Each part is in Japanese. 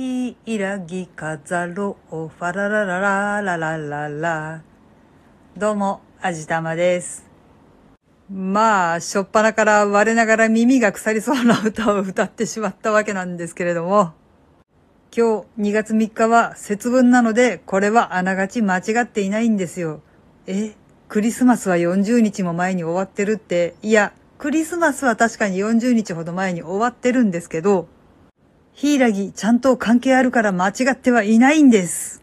ひいらぎ飾ろう、ファララララララララ。どうも、あじたまです。まあ、しょっぱなから我ながら耳が腐りそうな歌を歌ってしまったわけなんですけれども、今日2月3日は節分なので、これはあながち間違っていないんですよ。え、クリスマスは40日も前に終わってるって、いや、クリスマスは確かに40日ほど前に終わってるんですけど、ヒイラギちゃんと関係あるから間違ってはいないんです。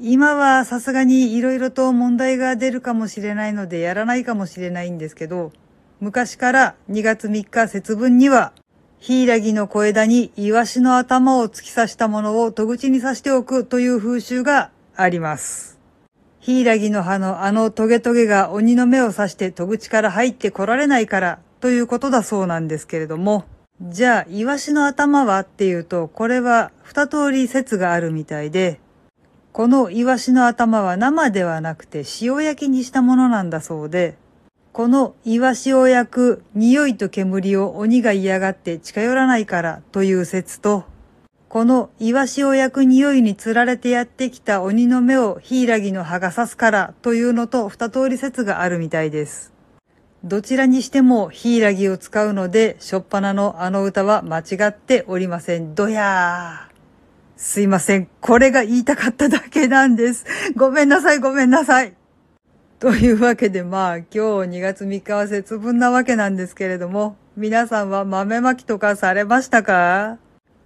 今はさすがに色々と問題が出るかもしれないのでやらないかもしれないんですけど、昔から2月3日節分には、ヒイラギの小枝にイワシの頭を突き刺したものを戸口に刺しておくという風習があります。ヒイラギの葉のあのトゲトゲが鬼の目を刺して戸口から入ってこられないからということだそうなんですけれども、じゃあ、イワシの頭はっていうと、これは二通り説があるみたいで、このイワシの頭は生ではなくて塩焼きにしたものなんだそうで、このイワシを焼く匂いと煙を鬼が嫌がって近寄らないからという説と、このイワシを焼く匂いにつられてやってきた鬼の目をヒイラギの葉が刺すからというのと二通り説があるみたいです。どちらにしてもヒイラギを使うので、しょっぱなのあの歌は間違っておりません。どやー。すいません。これが言いたかっただけなんです。ごめんなさい、ごめんなさい。というわけでまあ今日2月3日は節分なわけなんですけれども、皆さんは豆まきとかされましたか？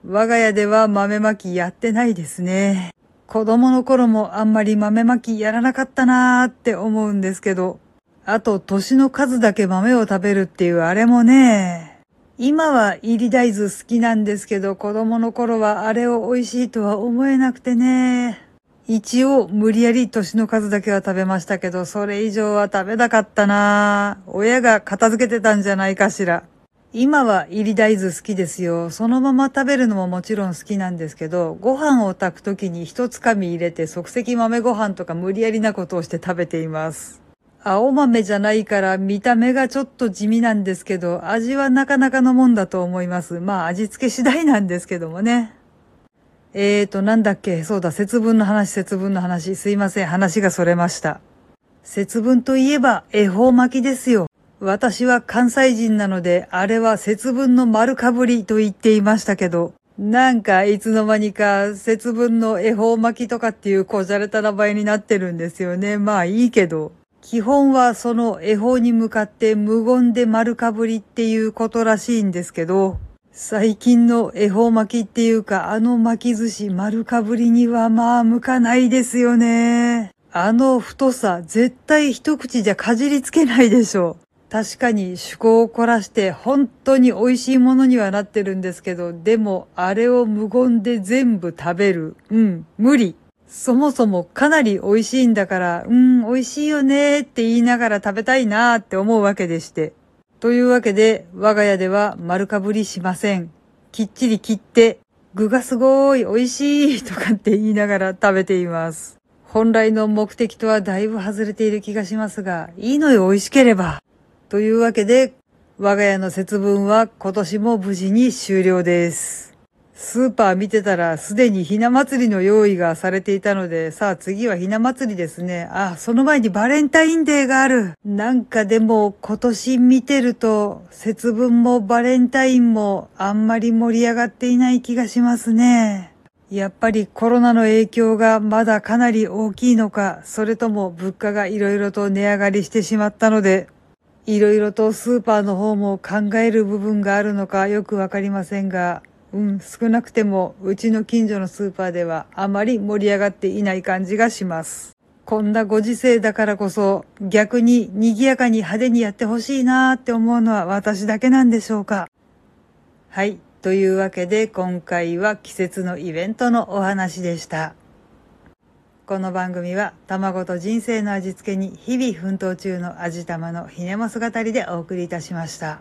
我が家では豆まきやってないですね。子供の頃もあんまり豆まきやらなかったなーって思うんですけど、あと年の数だけ豆を食べるっていうあれもね、今は入り大豆好きなんですけど、子供の頃はあれを美味しいとは思えなくてね。一応無理やり年の数だけは食べましたけど、それ以上は食べなかったな親が片付けてたんじゃないかしら。今は入り大豆好きですよ。そのまま食べるのももちろん好きなんですけど、ご飯を炊くときに一つかみ入れて即席豆ご飯とか無理やりなことをして食べています。青豆じゃないから見た目がちょっと地味なんですけど、味はなかなかのもんだと思います。まあ味付け次第なんですけどもね。えーと、なんだっけ？そうだ、節分の話、節分の話。すいません、話がそれました。節分といえば、恵方巻きですよ。私は関西人なので、あれは節分の丸かぶりと言っていましたけど、なんかいつの間にか節分の恵方巻きとかっていうこじゃれた名前になってるんですよね。まあいいけど。基本はその恵方に向かって無言で丸かぶりっていうことらしいんですけど、最近の恵方巻きっていうかあの巻き寿司丸かぶりにはまあ向かないですよね。あの太さ絶対一口じゃかじりつけないでしょう。確かに趣向を凝らして本当に美味しいものにはなってるんですけど、でもあれを無言で全部食べる。うん、無理。そもそもかなり美味しいんだから、うん、美味しいよねって言いながら食べたいなーって思うわけでして。というわけで、我が家では丸かぶりしません。きっちり切って、具がすごい美味しいとかって言いながら食べています。本来の目的とはだいぶ外れている気がしますが、いいのよ美味しければ。というわけで、我が家の節分は今年も無事に終了です。スーパー見てたらすでにひな祭りの用意がされていたので、さあ次はひな祭りですね。あ、その前にバレンタインデーがある。なんかでも今年見てると、節分もバレンタインもあんまり盛り上がっていない気がしますね。やっぱりコロナの影響がまだかなり大きいのか、それとも物価がいろいろと値上がりしてしまったので、いろいろとスーパーの方も考える部分があるのかよくわかりませんが、うん、少なくてもうちの近所のスーパーではあまり盛り上がっていない感じがします。こんなご時世だからこそ逆に賑やかに派手にやってほしいなーって思うのは私だけなんでしょうか。はい。というわけで今回は季節のイベントのお話でした。この番組は卵と人生の味付けに日々奮闘中の味玉のひねも姿りでお送りいたしました。